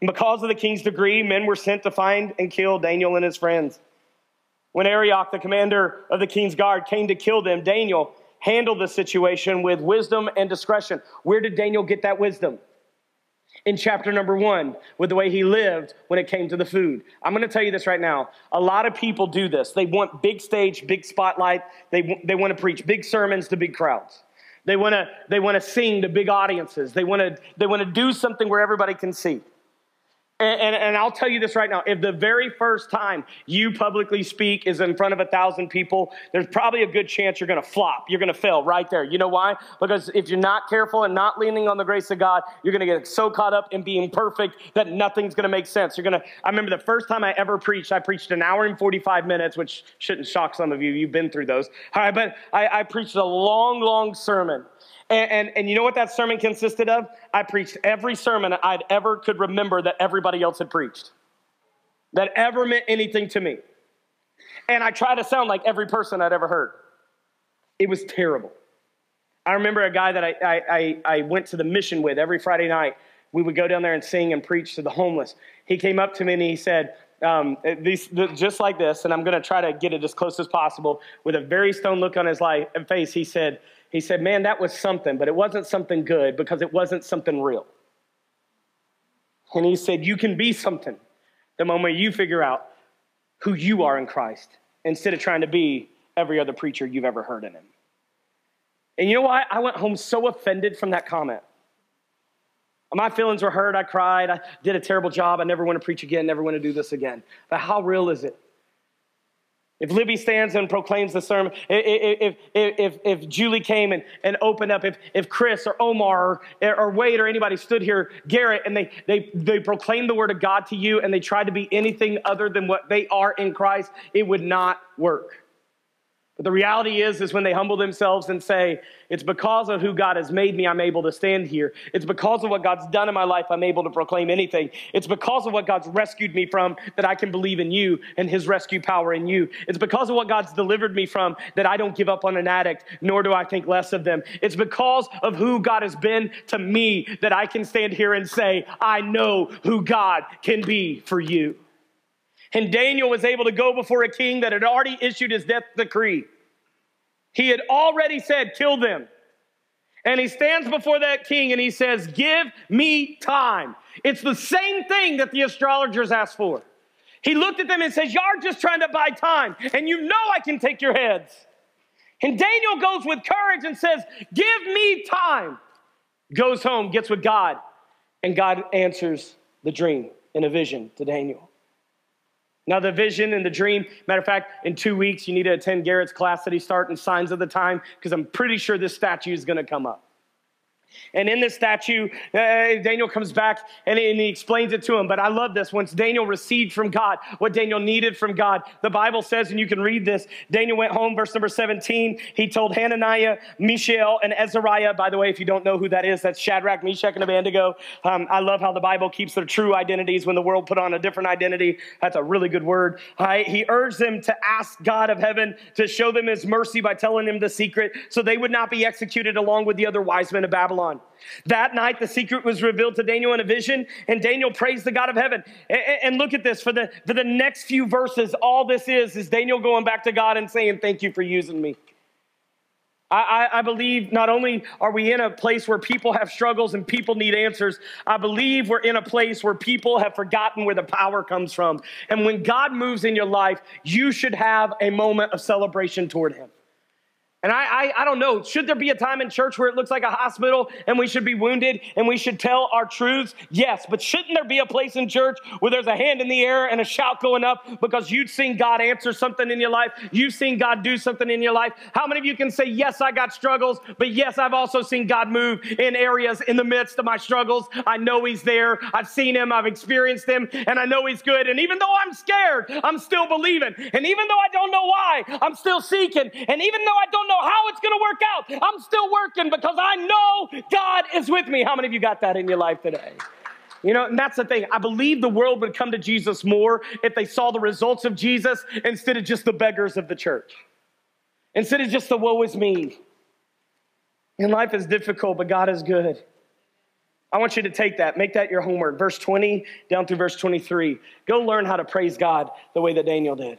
And because of the king's decree, men were sent to find and kill Daniel and his friends. When Arioch, the commander of the king's guard, came to kill them, Daniel handled the situation with wisdom and discretion. Where did Daniel get that wisdom? In chapter number one, with the way he lived when it came to the food. I'm going to tell you this right now. A lot of people do this. They want big stage, big spotlight. They, they want to preach big sermons to big crowds. They want to they want to sing to big audiences. They want to they want to do something where everybody can see. And, and, and, I'll tell you this right now if the very first time you publicly speak is in front of a thousand people, there's probably a good chance you're going to flop. You're going to fail right there. You know why? Because if you're not careful and not leaning on the grace of God, you're going to get so caught up in being perfect that nothing's going to make sense. You're going to, I remember the first time I ever preached, I preached an hour and 45 minutes, which shouldn't shock some of you. You've been through those. All right, but I, I preached a long, long sermon. And, and, and, you know what that sermon consisted of? I preached every sermon I'd ever could remember that everybody else had preached, that ever meant anything to me. And I tried to sound like every person I'd ever heard. It was terrible. I remember a guy that I, I, I, went to the mission with every Friday night. We would go down there and sing and preach to the homeless. He came up to me and he said, um, these, just like this, and I'm going to try to get it as close as possible. With a very stone look on his life, face, he said, he said, Man, that was something, but it wasn't something good because it wasn't something real. And he said, You can be something the moment you figure out who you are in Christ instead of trying to be every other preacher you've ever heard in him. And you know what? I went home so offended from that comment. My feelings were hurt. I cried. I did a terrible job. I never want to preach again, never want to do this again. But how real is it? If Libby stands and proclaims the sermon, if, if, if, if Julie came and, and opened up, if, if Chris or Omar or, or Wade or anybody stood here, Garrett, and they, they, they proclaimed the word of God to you and they tried to be anything other than what they are in Christ, it would not work. But the reality is, is when they humble themselves and say, it's because of who God has made me, I'm able to stand here. It's because of what God's done in my life, I'm able to proclaim anything. It's because of what God's rescued me from that I can believe in you and his rescue power in you. It's because of what God's delivered me from that I don't give up on an addict, nor do I think less of them. It's because of who God has been to me that I can stand here and say, I know who God can be for you. And Daniel was able to go before a king that had already issued his death decree. He had already said, kill them. And he stands before that king and he says, Give me time. It's the same thing that the astrologers asked for. He looked at them and says, Y'all are just trying to buy time, and you know I can take your heads. And Daniel goes with courage and says, Give me time. Goes home, gets with God, and God answers the dream in a vision to Daniel. Now, the vision and the dream, matter of fact, in two weeks, you need to attend Garrett's class that he's starting, Signs of the Time, because I'm pretty sure this statue is going to come up. And in this statue, uh, Daniel comes back and, and, he explains it to him. But I love this. Once Daniel received from God what Daniel needed from God, the Bible says, and you can read this Daniel went home, verse number 17. He told Hananiah, Mishael, and Azariah. By the way, if you don't know who that is, that's Shadrach, Meshach, and Abednego. Um, I love how the Bible keeps their true identities when the world put on a different identity. That's a really good word. He urged them to ask God of heaven to show them his mercy by telling them the secret so they would not be executed along with the other wise men of Babylon. That night, the secret was revealed to Daniel in a vision, and Daniel praised the God of heaven. And, look at this for the, for the next few verses, all this is is Daniel going back to God and saying, Thank you for using me. I, I, believe not only are we in a place where people have struggles and people need answers, I believe we're in a place where people have forgotten where the power comes from. And when God moves in your life, you should have a moment of celebration toward Him. And I, I, I, don't know, should there be a time in church where it looks like a hospital and we should be wounded and we should tell our truths? Yes, but shouldn't there be a place in church where there's a hand in the air and a shout going up because you've seen God answer something in your life? You've seen God do something in your life? How many of you can say, Yes, I got struggles, but yes, I've also seen God move in areas in the midst of my struggles? I know He's there. I've seen Him, I've experienced Him, and I know He's good. And even though I'm scared, I'm still believing. And even though I don't know why, I'm still seeking. And even though I don't know know how it's going to work out. I'm still working because I know God is with me. How many of you got that in your life today? You know, and that's the thing. I believe the world would come to Jesus more if they saw the results of Jesus instead of just the beggars of the church. Instead of just the woe is me. And life is difficult, but God is good. I want you to take that, make that your homework. Verse 20 down through verse 23. Go learn how to praise God the way that Daniel did.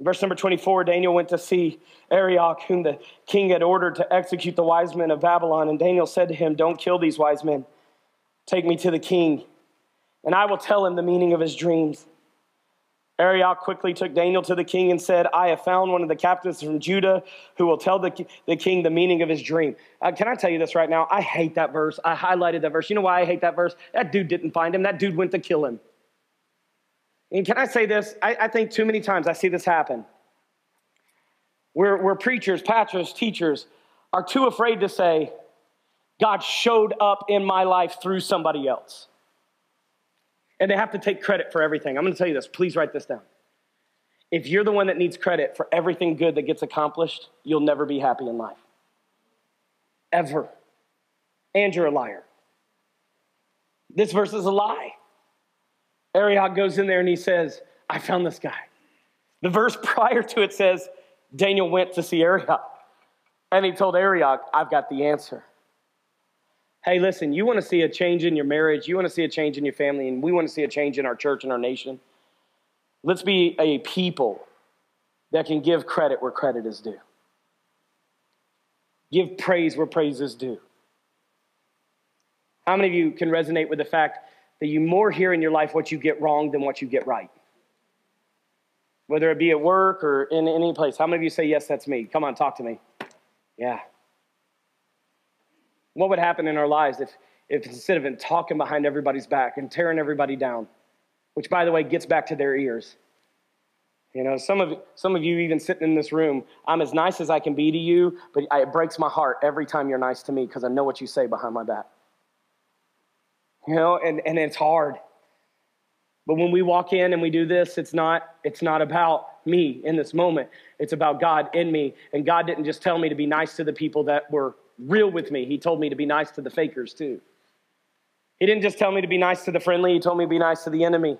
Verse number 24 Daniel went to see Arioch, whom the king had ordered to execute the wise men of Babylon. And Daniel said to him, Don't kill these wise men. Take me to the king, and I will tell him the meaning of his dreams. Arioch quickly took Daniel to the king and said, I have found one of the captives from Judah who will tell the, the king the meaning of his dream. Uh, can I tell you this right now? I hate that verse. I highlighted that verse. You know why I hate that verse? That dude didn't find him, that dude went to kill him. And can I say this? I, I think too many times I see this happen. Where preachers, pastors, teachers are too afraid to say, God showed up in my life through somebody else. And they have to take credit for everything. I'm going to tell you this. Please write this down. If you're the one that needs credit for everything good that gets accomplished, you'll never be happy in life. ever. And you're a liar. This verse is a lie. Arioch goes in there and he says, I found this guy. The verse <laughs> prior to it says, Daniel went to see Arioch. And he told Arioch, I've got the answer. Hey, listen, you want to see a change in your marriage, you want to see a change in your family, and we want to see a change in our church and our nation. Let's be a people that can give credit where credit is due. Give praise where praise is due. How many of you can resonate with the fact that you more hear in your life what you get wrong than what you get right? Whether it be at work or in any place. How many of you say, Yes, that's me? Come on, talk to me. Yeah. What would happen in our lives if, if instead of talking behind everybody's back and tearing everybody down, which by the way gets back to their ears, you know, some of, some of you even sitting in this room, I'm as nice as I can be to you, but it breaks my heart every time you're nice to me because I know what you say behind my back. You know, and, and it's hard. But when we walk in and we do this, it's not, it's not about me in this moment. It's about God in me. And God didn't just tell me to be nice to the people that were real with me. He told me to be nice to the fakers too. He didn't just tell me to be nice to the friendly, he told me to be nice to the enemy.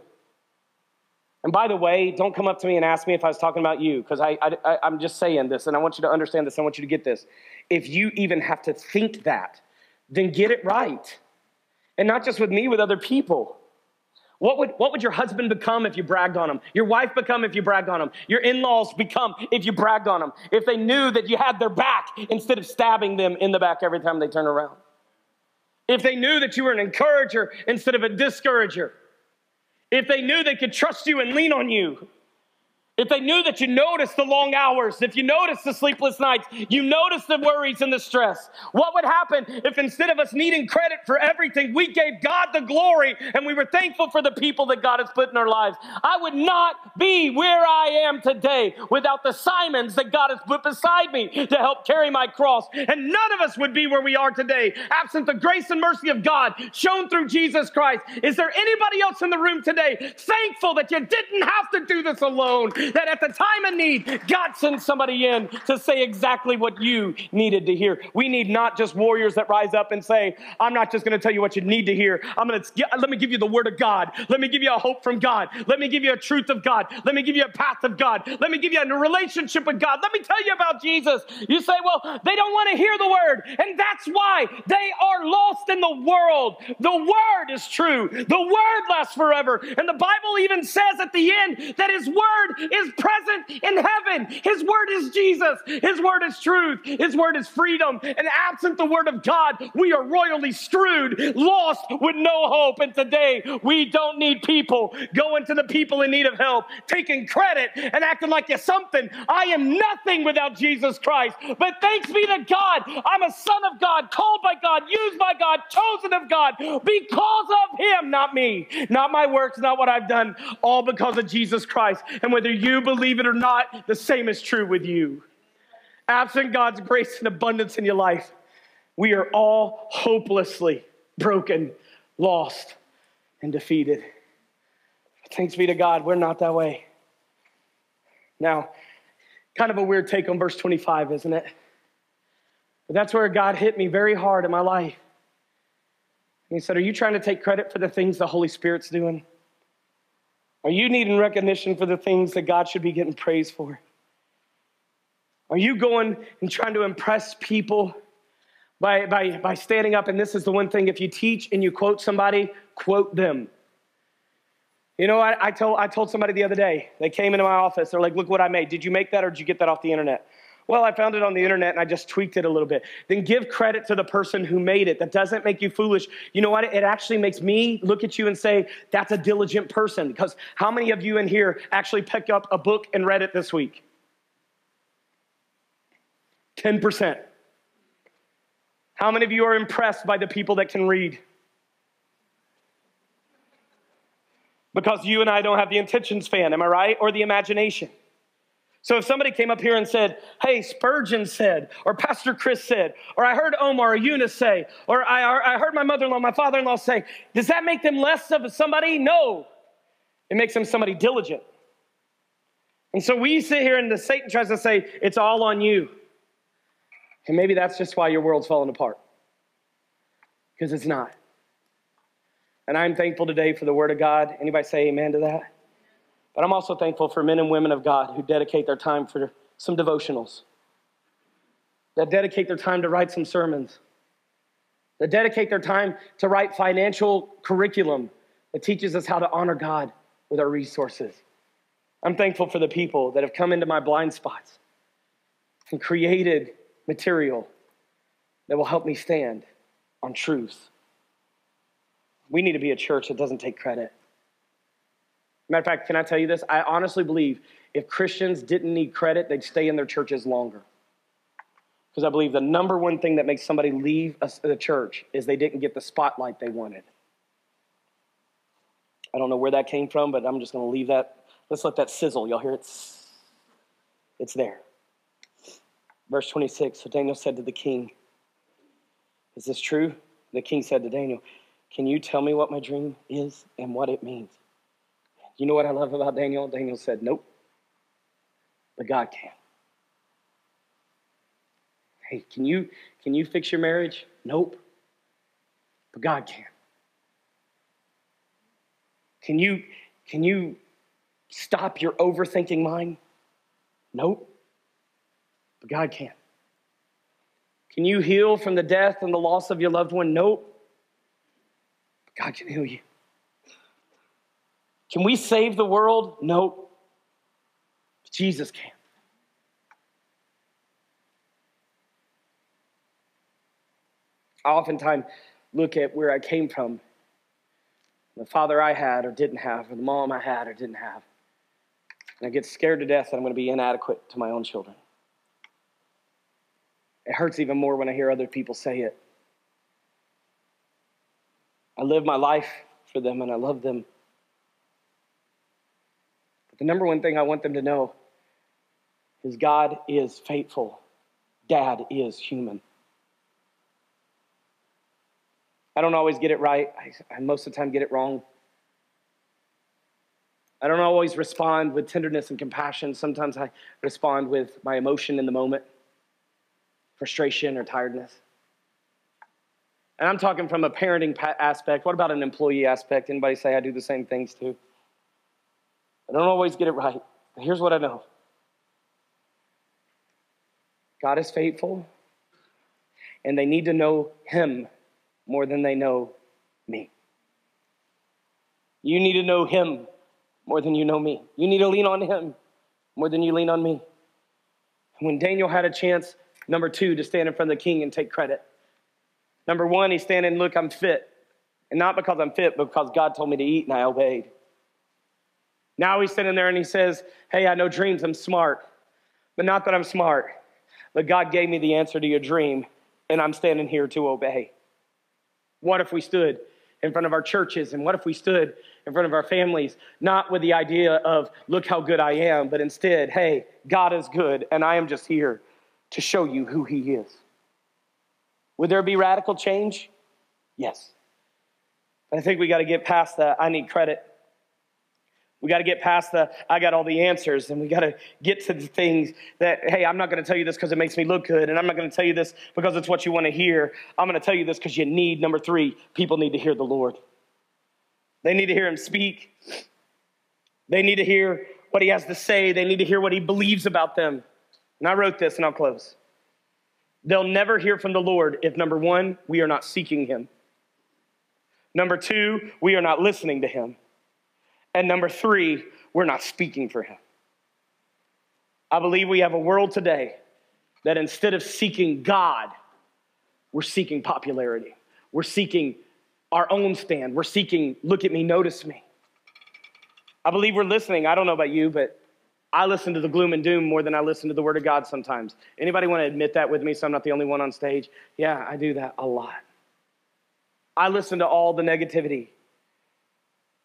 And by the way, don't come up to me and ask me if I was talking about you, because I, I, I'm just saying this, and I want you to understand this. I want you to get this. If you even have to think that, then get it right. And not just with me, with other people. What would, what would your husband become if you bragged on him? Your wife become if you bragged on him? Your in laws become if you bragged on them? If they knew that you had their back instead of stabbing them in the back every time they turn around? If they knew that you were an encourager instead of a discourager? if they knew they could trust you and lean on you, if they knew that you noticed the long hours, if you noticed the sleepless nights, you noticed the worries and the stress, what would happen if instead of us needing credit for everything, we gave God the glory and we were thankful for the people that God has put in our lives? I would not be where I am today without the Simons that God has put beside me to help carry my cross. And none of us would be where we are today absent the grace and mercy of God shown through Jesus Christ. Is there anybody else in the room today thankful that you didn't have to do this alone? That at the time of need, God sends somebody in to say exactly what you needed to hear. We need not just warriors that rise up and say, I'm not just going to tell you what you need to hear. I'm going to let me give you the word of God. Let me give you a hope from God. Let me give you a truth of God. Let me give you a path of God. Let me give you a relationship with God. Let me tell you about Jesus. You say, well, they don't want to hear the word. And that's why they are lost in the world. The word is true. The word lasts forever. And the Bible even says at the end that his word is present in heaven. His word is Jesus. His word is truth. His word is freedom. And absent the word of God, we are royally strewed, lost with no hope. And today, we don't need people going to the people in need of help, taking credit and acting like you're something. I am nothing without Jesus Christ. But thanks be to God, I'm a son of God, called by God, used by God, chosen of God because of Him, not me, not my works, not what I've done, all because of Jesus Christ. And whether you you believe it or not, the same is true with you. Absent God's grace and abundance in your life, we are all hopelessly broken, lost, and defeated. Thanks be to God, we're not that way. Now, kind of a weird take on verse 25, isn't it? But that's where God hit me very hard in my life. He said, Are you trying to take credit for the things the Holy Spirit's doing? Are you needing recognition for the things that God should be getting praise for? Are you going and trying to impress people by, by, by standing up? And this is the one thing if you teach and you quote somebody, quote them. You know, I, I, told, I told somebody the other day, they came into my office, they're like, look what I made. Did you make that or did you get that off the internet? Well, I found it on the internet and I just tweaked it a little bit. Then give credit to the person who made it. That doesn't make you foolish. You know what? It actually makes me look at you and say, that's a diligent person. Because how many of you in here actually picked up a book and read it this week? 10%. How many of you are impressed by the people that can read? Because you and I don't have the intentions fan, am I right? Or the imagination. So if somebody came up here and said, Hey, Spurgeon said, or Pastor Chris said, or I heard Omar or Eunice say, or I, I heard my mother in law, my father in law say, does that make them less of somebody? No. It makes them somebody diligent. And so we sit here and the Satan tries to say, It's all on you. And maybe that's just why your world's falling apart. Because it's not. And I'm thankful today for the word of God. Anybody say amen to that? But I'm also thankful for men and women of God who dedicate their time for some devotionals, that dedicate their time to write some sermons, that dedicate their time to write financial curriculum that teaches us how to honor God with our resources. I'm thankful for the people that have come into my blind spots and created material that will help me stand on truth. We need to be a church that doesn't take credit. Matter of fact, can I tell you this? I honestly believe if Christians didn't need credit, they'd stay in their churches longer. Because I believe the number one thing that makes somebody leave the church is they didn't get the spotlight they wanted. I don't know where that came from, but I'm just going to leave that. Let's let that sizzle. Y'all hear it? It's there. Verse 26 So Daniel said to the king, Is this true? The king said to Daniel, Can you tell me what my dream is and what it means? You know what I love about Daniel? Daniel said, Nope. But God can. Hey, can you can you fix your marriage? Nope. But God can. Can you can you stop your overthinking mind? Nope. But God can. Can you heal from the death and the loss of your loved one? Nope. But God can heal you. Can we save the world? Nope. But Jesus can. I oftentimes look at where I came from, the father I had or didn't have, or the mom I had or didn't have. And I get scared to death that I'm going to be inadequate to my own children. It hurts even more when I hear other people say it. I live my life for them and I love them. The number one thing I want them to know is God is faithful, Dad is human. I don't always get it right, I, I most of the time get it wrong. I don't always respond with tenderness and compassion. Sometimes I respond with my emotion in the moment, frustration or tiredness. And I'm talking from a parenting aspect. What about an employee aspect? Anybody say I do the same things too? I don't always get it right. But here's what I know God is faithful, and they need to know Him more than they know me. You need to know Him more than you know me. You need to lean on him more than you lean on me. When Daniel had a chance, number two, to stand in front of the king and take credit. Number one, he's standing, look, I'm fit. And not because I'm fit, but because God told me to eat and I obeyed. Now he's sitting there and he says, Hey, I know dreams, I'm smart. But not that I'm smart, but God gave me the answer to your dream, and I'm standing here to obey. What if we stood in front of our churches? And what if we stood in front of our families, not with the idea of, look how good I am, but instead, hey, God is good, and I am just here to show you who He is? Would there be radical change? Yes. I think we got to get past that. I need credit. We got to get past the I got all the answers, and we got to get to the things that, hey, I'm not going to tell you this because it makes me look good, and I'm not going to tell you this because it's what you want to hear. I'm going to tell you this because you need, number three, people need to hear the Lord. They need to hear him speak. They need to hear what he has to say. They need to hear what he believes about them. And I wrote this, and I'll close. They'll never hear from the Lord if, number one, we are not seeking him. Number two, we are not listening to him. And number three, we're not speaking for him. I believe we have a world today that instead of seeking God, we're seeking popularity. We're seeking our own stand. We're seeking, look at me, notice me. I believe we're listening. I don't know about you, but I listen to the gloom and doom more than I listen to the word of God sometimes. Anybody want to admit that with me so I'm not the only one on stage? Yeah, I do that a lot. I listen to all the negativity.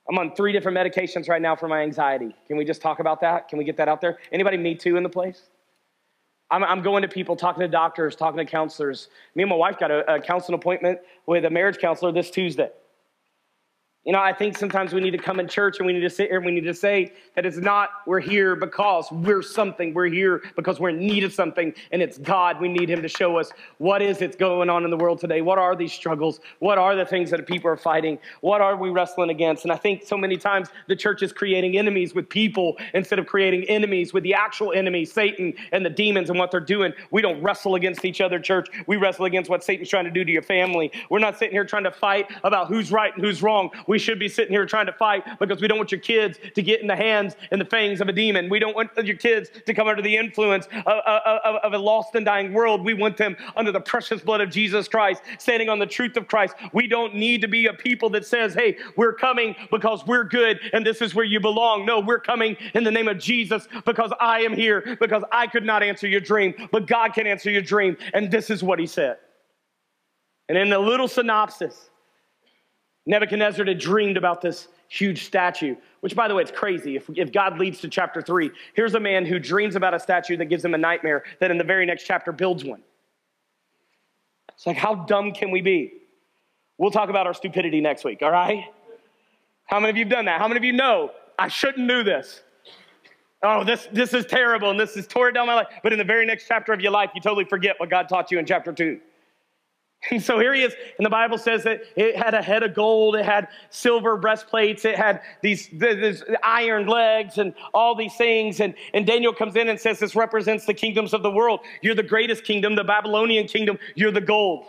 I'm on three different medications right now for my anxiety. Can we just talk about that? Can we get that out there? Anybody me too in the place? I'm, I'm going to people, talking to doctors, talking to counselors. Me and my wife got a, a counseling appointment with a marriage counselor this Tuesday. You know, I think sometimes we need to come in church and we need to sit here and we need to say that it's not we're here because we're something. We're here because we're in need of something, and it's God. We need Him to show us what is it's going on in the world today. What are these struggles? What are the things that people are fighting? What are we wrestling against? And I think so many times the church is creating enemies with people instead of creating enemies with the actual enemy, Satan and the demons and what they're doing. We don't wrestle against each other, church. We wrestle against what Satan's trying to do to your family. We're not sitting here trying to fight about who's right and who's wrong. Should be sitting here trying to fight because we don't want your kids to get in the hands and the fangs of a demon. We don't want your kids to come under the influence of, of, of a lost and dying world. We want them under the precious blood of Jesus Christ, standing on the truth of Christ. We don't need to be a people that says, hey, we're coming because we're good and this is where you belong. No, we're coming in the name of Jesus because I am here, because I could not answer your dream, but God can answer your dream. And this is what he said. And in the little synopsis, Nebuchadnezzar had dreamed about this huge statue, which, by the way, it's crazy. If, if God leads to chapter three, here's a man who dreams about a statue that gives him a nightmare, that in the very next chapter builds one. It's like, how dumb can we be? We'll talk about our stupidity next week, all right? How many of you have done that? How many of you know I shouldn't do this? Oh, this, this is terrible and this is tore down my life. But in the very next chapter of your life, you totally forget what God taught you in chapter two. And so here he is, and the Bible says that it had a head of gold, it had silver breastplates, it had these, these iron legs, and all these things. And, and Daniel comes in and says, This represents the kingdoms of the world. You're the greatest kingdom, the Babylonian kingdom, you're the gold.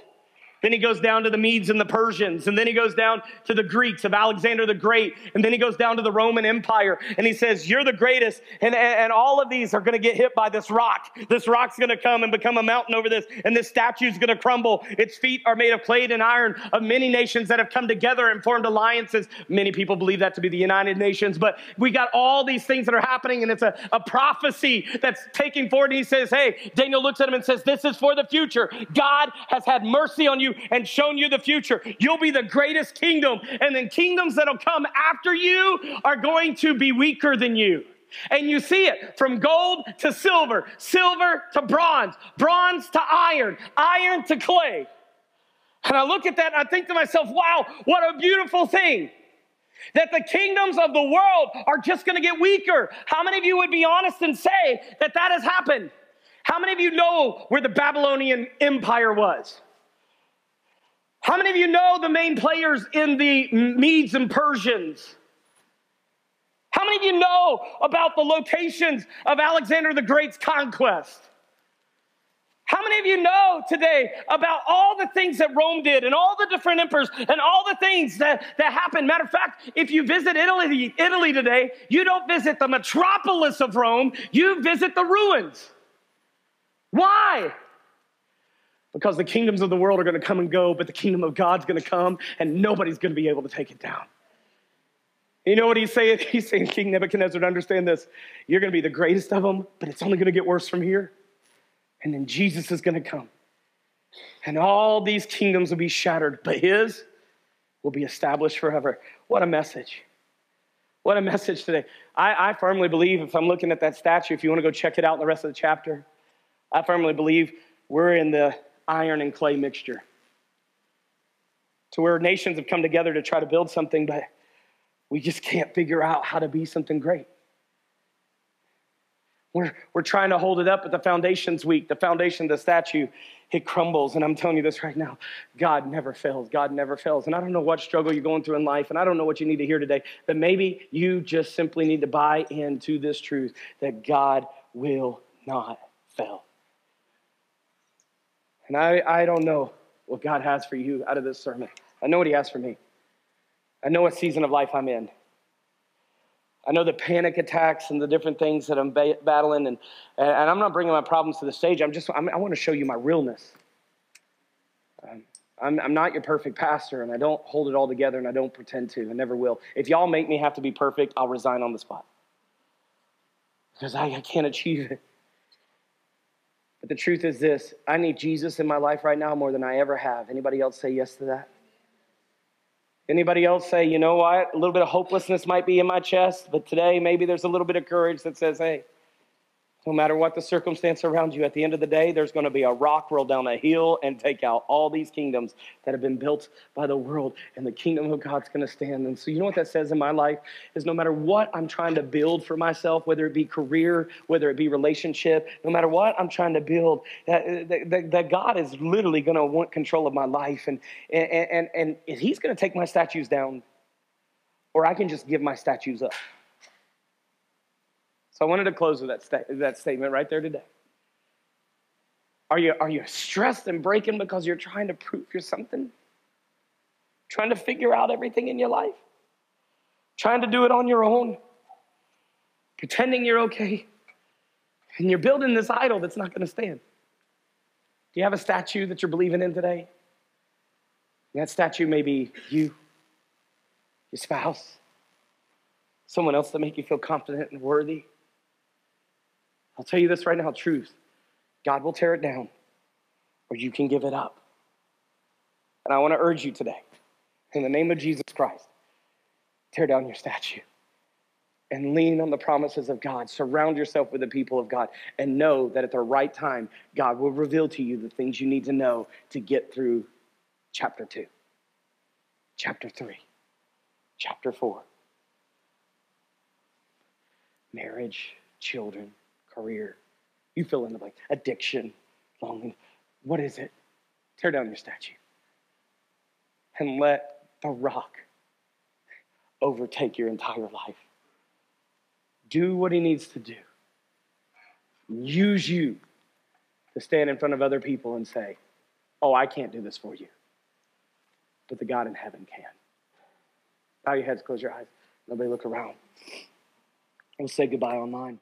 Then he goes down to the Medes and the Persians, and then he goes down to the Greeks of Alexander the Great, and then he goes down to the Roman Empire, and he says, You're the greatest, and, and all of these are going to get hit by this rock. This rock's going to come and become a mountain over this, and this statue's going to crumble. Its feet are made of clay and iron of many nations that have come together and formed alliances. Many people believe that to be the United Nations, but we got all these things that are happening, and it's a, a prophecy that's taking forward. And he says, Hey, Daniel looks at him and says, This is for the future. God has had mercy on you and shown you the future. You'll be the greatest kingdom, and then kingdoms that'll come after you are going to be weaker than you. And you see it from gold to silver, silver to bronze, bronze to iron, iron to clay. And I look at that and I think to myself, wow, what a beautiful thing. That the kingdoms of the world are just going to get weaker. How many of you would be honest and say that that has happened? How many of you know where the Babylonian Empire was? How many of you know the main players in the Medes and Persians? How many of you know about the locations of Alexander the Great's conquest? How many of you know today about all the things that Rome did and all the different emperors and all the things that, that happened? Matter of fact, if you visit Italy, Italy today, you don't visit the metropolis of Rome, you visit the ruins. Why? Because the kingdoms of the world are going to come and go, but the kingdom of God's going to come and nobody's going to be able to take it down. You know what he's saying? <laughs> He's saying, King Nebuchadnezzar, to understand this, you're going to be the greatest of them, but it's only going to get worse from here. And then Jesus is going to come. And all these kingdoms will be shattered, but his will be established forever. What a message. What a message today. I, I firmly believe, if I'm looking at that statue, if you want to go check it out in the rest of the chapter, I firmly believe we're in the iron and clay mixture. To where nations have come together to try to build something, but we just can't figure out how to be something great. We're, we're trying to hold it up, but the foundation's weak. The foundation, the statue, it crumbles. And I'm telling you this right now God never fails. God never fails. And I don't know what struggle you're going through in life, and I don't know what you need to hear today, but maybe you just simply need to buy into this truth that God will not fail. And I, I don't know what God has for you out of this sermon. I know what He has for me. I know what season of life I'm in. I know the panic attacks and the different things that I'm ba- battling, and, and I'm not bringing my problems to the stage. I'm just, I'm, i want to show you my realness. Um, I'm, I'm not your perfect pastor, and I don't hold it all together, and I don't pretend to. I never will. If y'all make me have to be perfect, I'll resign on the spot because I, I can't achieve it. But the truth is this I need Jesus in my life right now more than I ever have. Anybody else say yes to that? Anybody else say, you know what? A little bit of hopelessness might be in my chest, but today maybe there's a little bit of courage that says, hey, No matter what the circumstance around you, at the end of the day, there's going to be a rock roll down a hill and take out all these kingdoms that have been built by the world, and the kingdom of God's going to stand. And so, you know what that says in my life is no matter what I'm trying to build for myself, whether it be career, whether it be relationship, no matter what I'm trying to build, that, that, that God is literally going to want control of my life, and and and, and He's going to take my statues down, or I can just give my statues up. So I wanted to close with that, sta- that statement right there today. Are you, are you stressed and breaking because you're trying to prove you're something? Trying to figure out everything in your life? Trying to do it on your own? Pretending you're okay? And you're building this idol that's not going to stand. Do you have a statue that you're believing in today? And that statue may be you, your spouse, someone else to make you feel confident and worthy. I'll tell you this right now truth. God will tear it down, or you can give it up. And I want to urge you today, in the name of Jesus Christ, tear down your statue and lean on the promises of God. Surround yourself with the people of God and know that at the right time, God will reveal to you the things you need to know to get through chapter 2, chapter 3, chapter 4. Marriage, children, career. You fill in the blank. Addiction, longing. What is it? Tear down your statue and let the rock overtake your entire life. Do what he needs to do. Use you to stand in front of other people and say, Oh, I can't do this for you. But the God in heaven can. Bow your heads, close your eyes. Nobody look around. We'll say goodbye online.